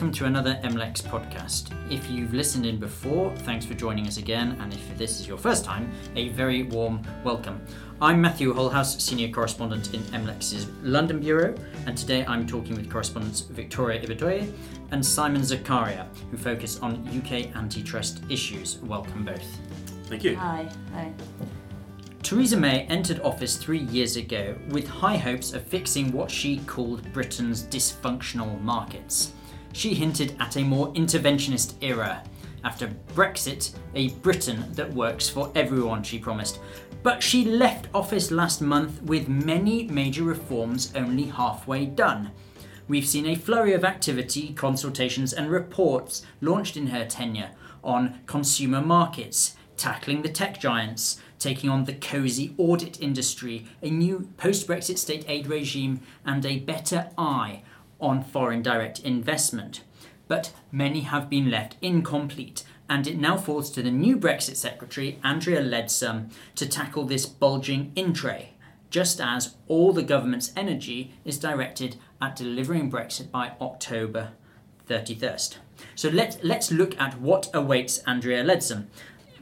welcome to another MLEX podcast. If you've listened in before, thanks for joining us again, and if this is your first time, a very warm welcome. I'm Matthew Holehouse, Senior Correspondent in MLEX's London Bureau, and today I'm talking with correspondents Victoria Ibedoye and Simon Zekaria, who focus on UK antitrust issues. Welcome both. Thank you. Hi. Hi. Theresa May entered office three years ago with high hopes of fixing what she called Britain's dysfunctional markets. She hinted at a more interventionist era. After Brexit, a Britain that works for everyone, she promised. But she left office last month with many major reforms only halfway done. We've seen a flurry of activity, consultations, and reports launched in her tenure on consumer markets, tackling the tech giants, taking on the cosy audit industry, a new post Brexit state aid regime, and a better eye on foreign direct investment. But many have been left incomplete, and it now falls to the new Brexit Secretary, Andrea Leadsom, to tackle this bulging in tray, just as all the government's energy is directed at delivering Brexit by October 31st. So let, let's look at what awaits Andrea Leadsom.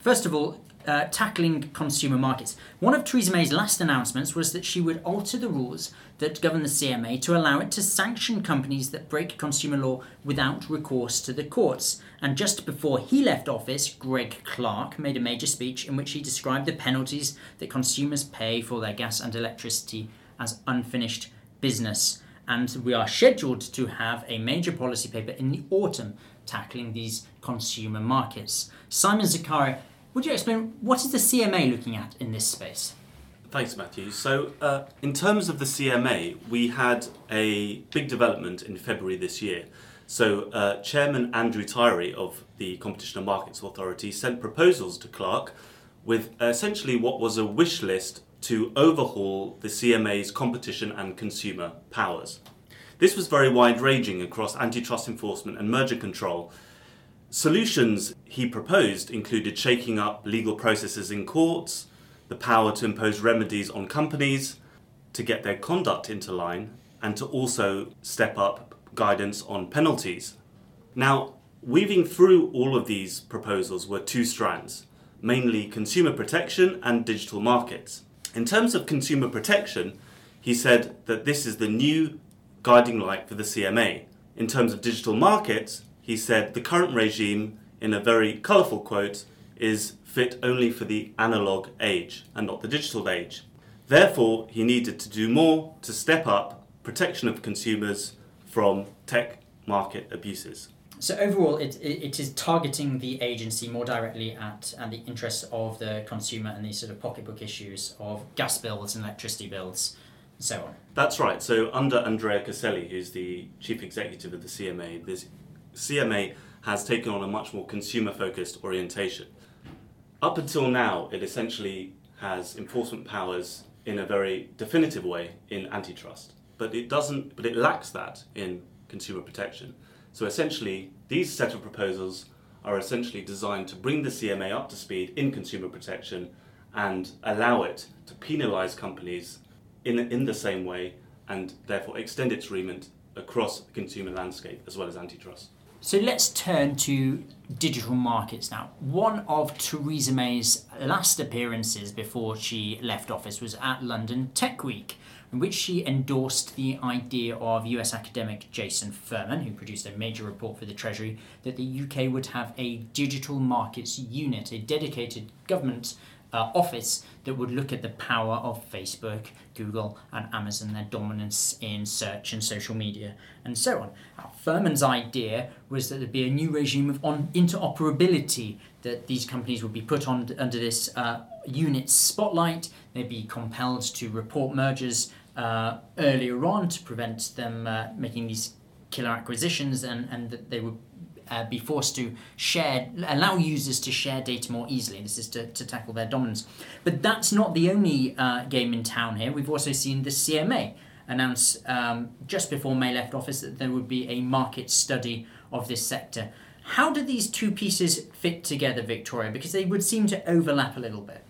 First of all, uh, tackling consumer markets. One of Theresa May's last announcements was that she would alter the rules that govern the CMA to allow it to sanction companies that break consumer law without recourse to the courts. And just before he left office, Greg Clark made a major speech in which he described the penalties that consumers pay for their gas and electricity as unfinished business. And we are scheduled to have a major policy paper in the autumn tackling these consumer markets. Simon Zekaria would you explain what is the CMA looking at in this space? Thanks, Matthew. So, uh, in terms of the CMA, we had a big development in February this year. So, uh, Chairman Andrew Tyrie of the Competition and Markets Authority sent proposals to Clark with essentially what was a wish list to overhaul the CMA's competition and consumer powers. This was very wide ranging across antitrust enforcement and merger control, Solutions he proposed included shaking up legal processes in courts, the power to impose remedies on companies, to get their conduct into line, and to also step up guidance on penalties. Now, weaving through all of these proposals were two strands mainly consumer protection and digital markets. In terms of consumer protection, he said that this is the new guiding light for the CMA. In terms of digital markets, he said the current regime, in a very colourful quote, is fit only for the analog age and not the digital age. Therefore, he needed to do more to step up protection of consumers from tech market abuses. So overall, it, it is targeting the agency more directly at and the interests of the consumer and these sort of pocketbook issues of gas bills and electricity bills and so on. That's right. So under Andrea Coscelli, who's the chief executive of the CMA, there's CMA has taken on a much more consumer focused orientation. Up until now, it essentially has enforcement powers in a very definitive way in antitrust, but it doesn't, but it lacks that in consumer protection. So essentially, these set of proposals are essentially designed to bring the CMA up to speed in consumer protection and allow it to penalise companies in, in the same way and therefore extend its remit across the consumer landscape as well as antitrust. So let's turn to digital markets now. One of Theresa May's last appearances before she left office was at London Tech Week, in which she endorsed the idea of US academic Jason Furman, who produced a major report for the Treasury, that the UK would have a digital markets unit, a dedicated government uh, office that would look at the power of Facebook, Google, and Amazon, their dominance in search and social media, and so on. Furman's idea was that there'd be a new regime of on interoperability, that these companies would be put on under this uh, unit spotlight, they'd be compelled to report mergers uh, earlier on to prevent them uh, making these killer acquisitions, and, and that they would uh, be forced to share, allow users to share data more easily. This is to, to tackle their dominance. But that's not the only uh, game in town here. We've also seen the CMA announce um, just before May left office that there would be a market study of this sector. How do these two pieces fit together, Victoria? Because they would seem to overlap a little bit.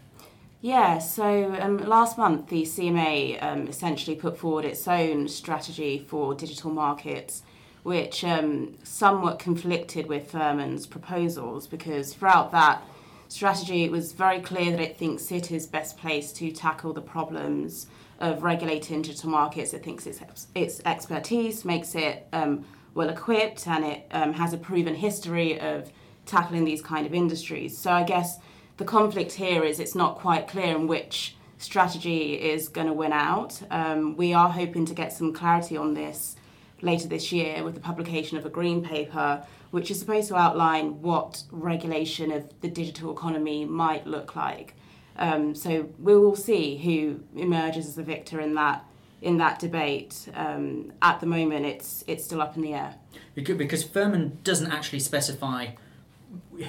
Yeah, so um, last month the CMA um, essentially put forward its own strategy for digital markets which um, somewhat conflicted with Furman's proposals because throughout that strategy, it was very clear that it thinks it is best placed to tackle the problems of regulating digital markets. It thinks its, its expertise makes it um, well equipped and it um, has a proven history of tackling these kind of industries. So I guess the conflict here is it's not quite clear in which strategy is going to win out. Um, we are hoping to get some clarity on this later this year with the publication of a green paper which is supposed to outline what regulation of the digital economy might look like. Um, so we will see who emerges as the victor in that in that debate. Um, at the moment, it's it's still up in the air. Because, Furman doesn't actually specify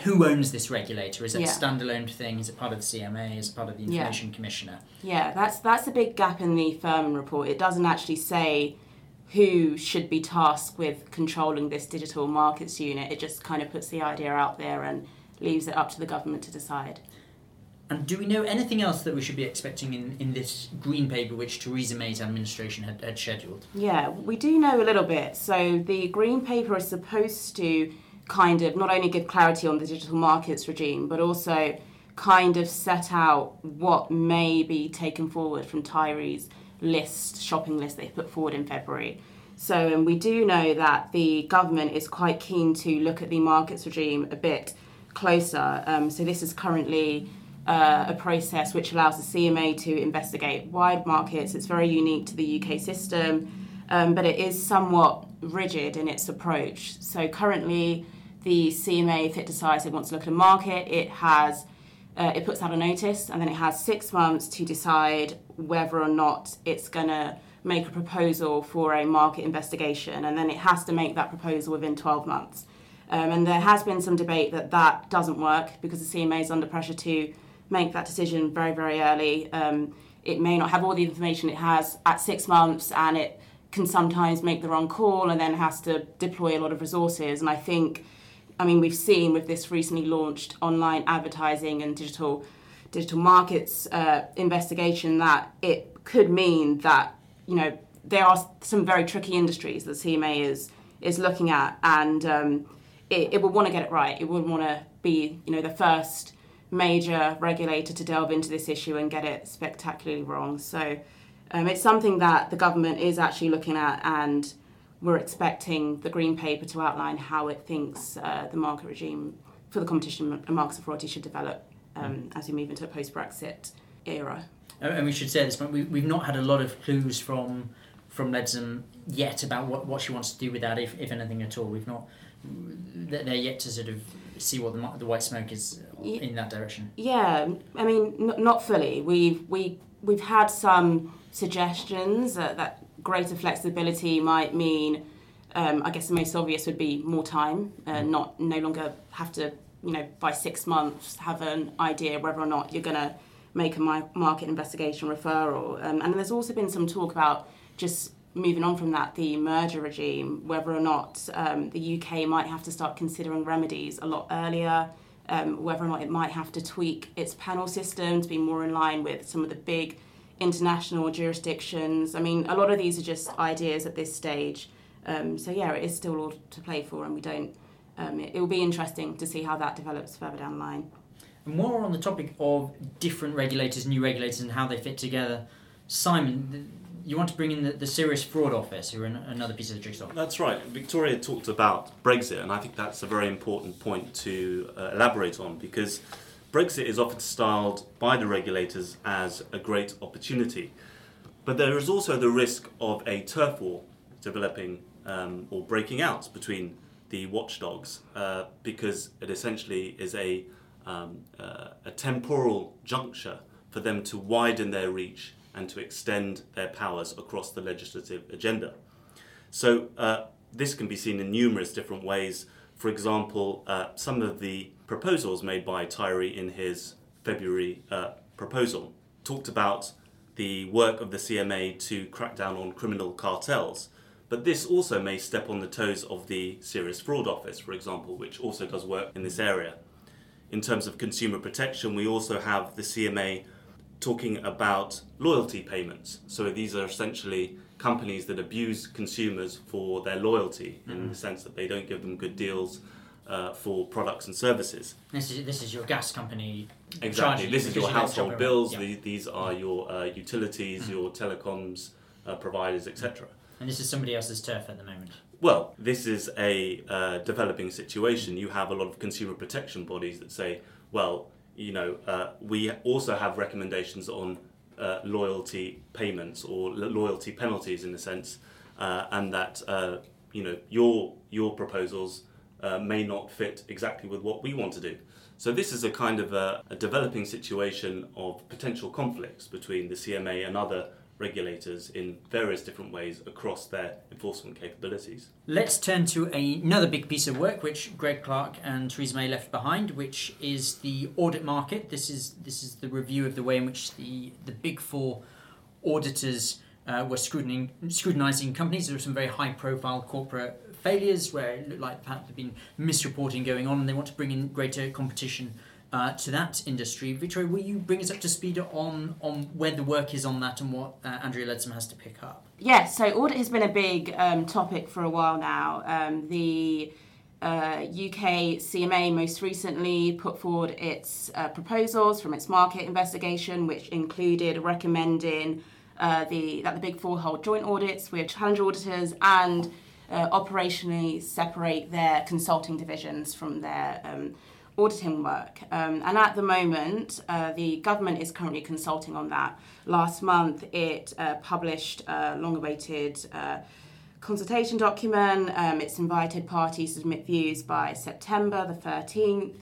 who owns this regulator. Is it Yeah. a standalone thing? Is it part of the CMA? Is it part of the Yeah. Information Commissioner? Yeah, that's that's a big gap in the Furman report. It doesn't actually say who should be tasked with controlling this digital markets unit. It just kind of puts the idea out there and leaves it up to the government to decide. And do we know anything else that we should be expecting in, in this green paper which Theresa May's administration had, had scheduled? Yeah, we do know a little bit. So the green paper is supposed to kind of not only give clarity on the digital markets regime, but also kind of set out what may be taken forward from Tyrie's list, shopping list they put forward in February. So, and we do know that the government is quite keen to look at the markets regime a bit closer. Um, so, this is currently uh, a process which allows the CMA to investigate wide markets. It's very unique to the UK system, um, but it is somewhat rigid in its approach. So, currently, the CMA, if it decides it wants to look at a market, it has uh, it puts out a notice and then it has six months to decide whether or not it's going to make a proposal for a market investigation and then it has to make that proposal within 12 months. Um, and there has been some debate that that doesn't work because the CMA is under pressure to make that decision very, very early. Um, it may not have all the information it has at six months and it can sometimes make the wrong call and then has to deploy a lot of resources. And I think I mean, we've seen with this recently launched online advertising and digital digital markets uh, investigation that it could mean that you know there are some very tricky industries that CMA is is looking at, and um, it, it would want to get it right. It would want to be you know the first major regulator to delve into this issue and get it spectacularly wrong. So um, it's something that the government is actually looking at and we're expecting the green paper to outline how it thinks uh, the market regime for the Competition and Markets Authority should develop um, as we move into a post Brexit era. And we should say at this point, we, we've not had a lot of clues from from Leadsom yet about what, what she wants to do with that, if, if anything at all. We've not, they're they're yet to sort of see what the, the white smoke is in that direction. Yeah, I mean, n- not fully. We've we we've had some suggestions uh, that greater flexibility might mean. Um, I guess the most obvious would be more time, uh, not no longer have to, you know, by six months have an idea whether or not you're going to make a market investigation referral. Um, and there's also been some talk about just moving on from that, the merger regime, whether or not um, the UK might have to start considering remedies a lot earlier um, whether or not it might have to tweak its panel system to be more in line with some of the big international jurisdictions. I mean, a lot of these are just ideas at this stage. Um, so yeah, it is still all to play for, and we don't. Um, it, it will be interesting to see how that develops further down the line. And more on the topic of different regulators, new regulators, and how they fit together. Simon, th- you want to bring in the, the Serious Fraud Office, who are an, another piece of the jigsaw. That's right. Victoria talked about Brexit, and I think that's a very important point to uh, elaborate on because Brexit is often styled by the regulators as a great opportunity. But there is also the risk of a turf war developing um, or breaking out between the watchdogs uh, because it essentially is a, um, uh, a temporal juncture for them to widen their reach and to extend their powers across the legislative agenda. So uh, this can be seen in numerous different ways. For example, uh, some of the proposals made by Tyrie in his February uh, proposal talked about the work of the CMA to crack down on criminal cartels. But this also may step on the toes of the Serious Fraud Office, for example, which also does work in this area. In terms of consumer protection, we also have the CMA talking about loyalty payments. So these are essentially companies that abuse consumers for their loyalty in Mm-hmm. the sense that they don't give them good deals uh, for products and services. This is this is your gas company. Exactly. This is your household bills. Yeah. The, these are your uh, utilities, your telecoms uh, providers, etc. And this is somebody else's turf at the moment. Well, this is a uh, developing situation. You have a lot of consumer protection bodies that say, well, you know, uh, we also have recommendations on uh, loyalty payments or loyalty penalties in a sense, uh, and that uh, you know your your proposals uh, may not fit exactly with what we want to do. So this is a kind of a, a developing situation of potential conflicts between the CMA and other regulators in various different ways across their enforcement capabilities. Let's turn to another big piece of work which Greg Clark and Theresa May left behind, which is the audit market. This is this is the review of the way in which the the big four auditors uh, were scrutinizing, scrutinizing companies. There were some very high profile corporate failures where it looked like perhaps there'd been misreporting going on, and they want to bring in greater competition. Uh, to that industry, Victoria, will you bring us up to speed on on where the work is on that and what uh, Andrea Leadsom has to pick up? Yes, so audit has been a big um, topic for a while now. Um, the uh, UK CMA most recently put forward its uh, proposals from its market investigation, which included recommending uh, the that the Big Four hold joint audits with challenge auditors and uh, operationally separate their consulting divisions from their um, auditing work. Um, and at the moment, uh, the government is currently consulting on that. Last month, it uh, published a long awaited uh, consultation document. Um, it's invited parties to submit views by September the 13th.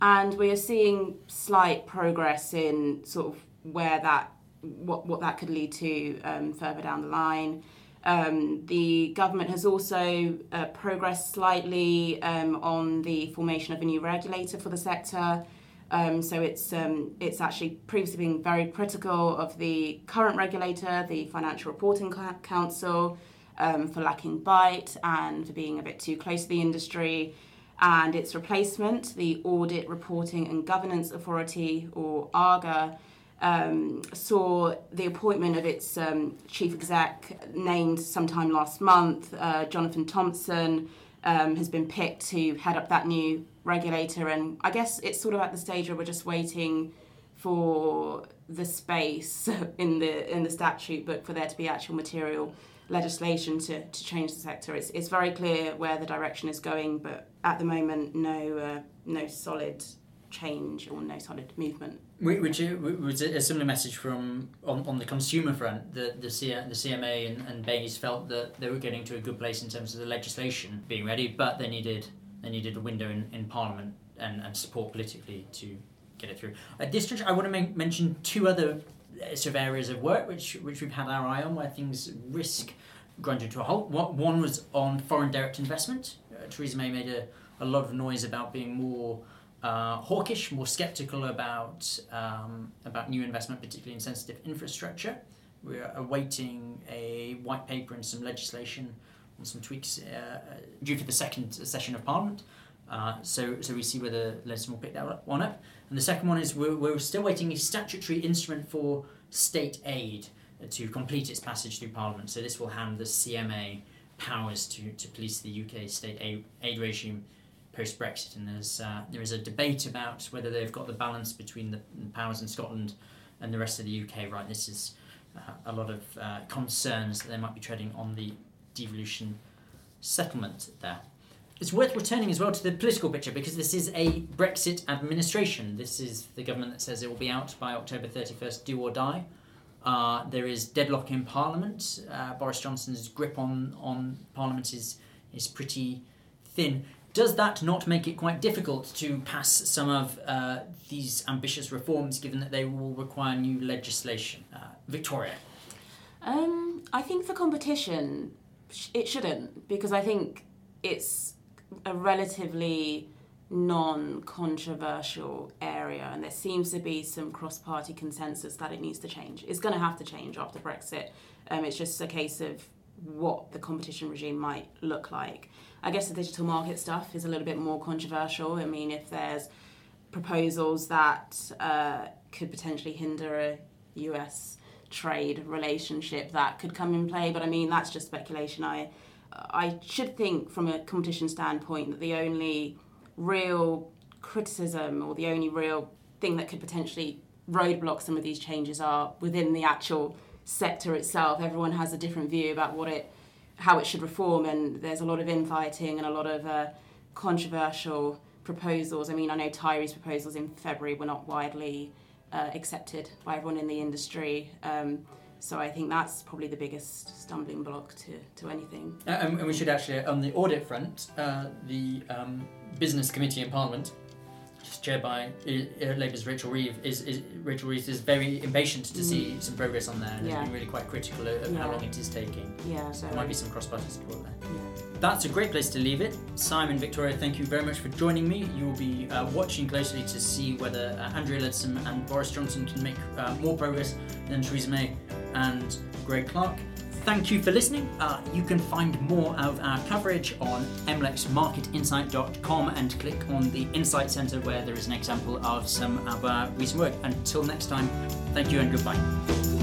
And we are seeing slight progress in sort of where that, what, what that could lead to um, further down the line. Um, the government has also uh, progressed slightly um, on the formation of a new regulator for the sector. Um, so it's um, it's actually previously been very critical of the current regulator, the Financial Reporting Council, um, for lacking bite and for being a bit too close to the industry. And its replacement, the Audit Reporting and Governance Authority, or ARGA, um, saw the appointment of its um, chief exec named sometime last month. Uh, Jonathan Thompson um, has been picked to head up that new regulator, and I guess it's sort of at the stage where we're just waiting for the space in the in the statute book for there to be actual material legislation to, to change the sector. It's, it's very clear where the direction is going, but at the moment, no uh, no solid change or no solid movement. Whi- Which was a similar message from on, on the consumer front. The the, C, the CMA and, and BEIS felt that they were getting to a good place in terms of the legislation being ready, but they needed they needed a window in, in Parliament and, and support politically to get it through. At this juncture, I want to men- mention two other uh, sort of areas of work which which we've had our eye on where things risk grinding to a halt. One one was on foreign direct investment. Uh, Theresa May made a, a lot of noise about being more uh, hawkish, more sceptical about um, about new investment, particularly in sensitive infrastructure. We're awaiting a white paper and some legislation and some tweaks uh, due for the second session of Parliament. Uh, so, so we see whether Leadsom will pick that one up. And the second one is we're, we're still waiting a statutory instrument for state aid to complete its passage through Parliament. So this will hand the CMA powers to, to police the UK state aid, aid regime post Brexit, and there's uh, there is a debate about whether they've got the balance between the powers in Scotland and the rest of the UK. Right, this is uh, a lot of uh, concerns that they might be treading on the devolution settlement there. It's worth returning as well to the political picture because this is a Brexit administration. This is the government that says it will be out by October 31st, do or die. Uh, there is deadlock in Parliament. Uh, Boris Johnson's grip on, on Parliament is, is pretty thin. Does that not make it quite difficult to pass some of uh, these ambitious reforms, given that they will require new legislation? Uh, Victoria. Um, I think for competition, it shouldn't because I think it's a relatively non-controversial area, and there seems to be some cross-party consensus that it needs to change. It's going to have to change after Brexit. Um, it's just a case of what the competition regime might look like. I guess the digital market stuff is a little bit more controversial. I mean, if there's proposals that uh, could potentially hinder a US trade relationship that could come in play. But I mean, that's just speculation. I I should think from a competition standpoint that the only real criticism or the only real thing that could potentially roadblock some of these changes are within the actual sector itself. Everyone has a different view about what it, how it should reform, and there's a lot of infighting and a lot of uh, controversial proposals. I mean, I know Tyrie's proposals in February were not widely uh, accepted by everyone in the industry. Um, so I think that's probably the biggest stumbling block to, to anything. Uh, and, and we should actually, on the audit front, uh, the um, Business Committee in Parliament chaired by uh, Labour's Rachel Reeves, is, is Rachel Reeves is very impatient to mm. see some progress on there, and yeah. has been really quite critical of yeah. how long it is taking. Yeah, so there might be some cross-party support there. Yeah. That's a great place to leave it. Simon, Victoria, thank you very much for joining me. You will be uh, watching closely to see whether uh, Andrea Leadsom and Boris Johnson can make uh, more progress than Theresa May and Greg Clark. Thank you for listening. Uh, you can find more of our coverage on mlexmarketinsight.com and click on the Insight Centre where there is an example of some of our recent work. Until next time, thank you and goodbye.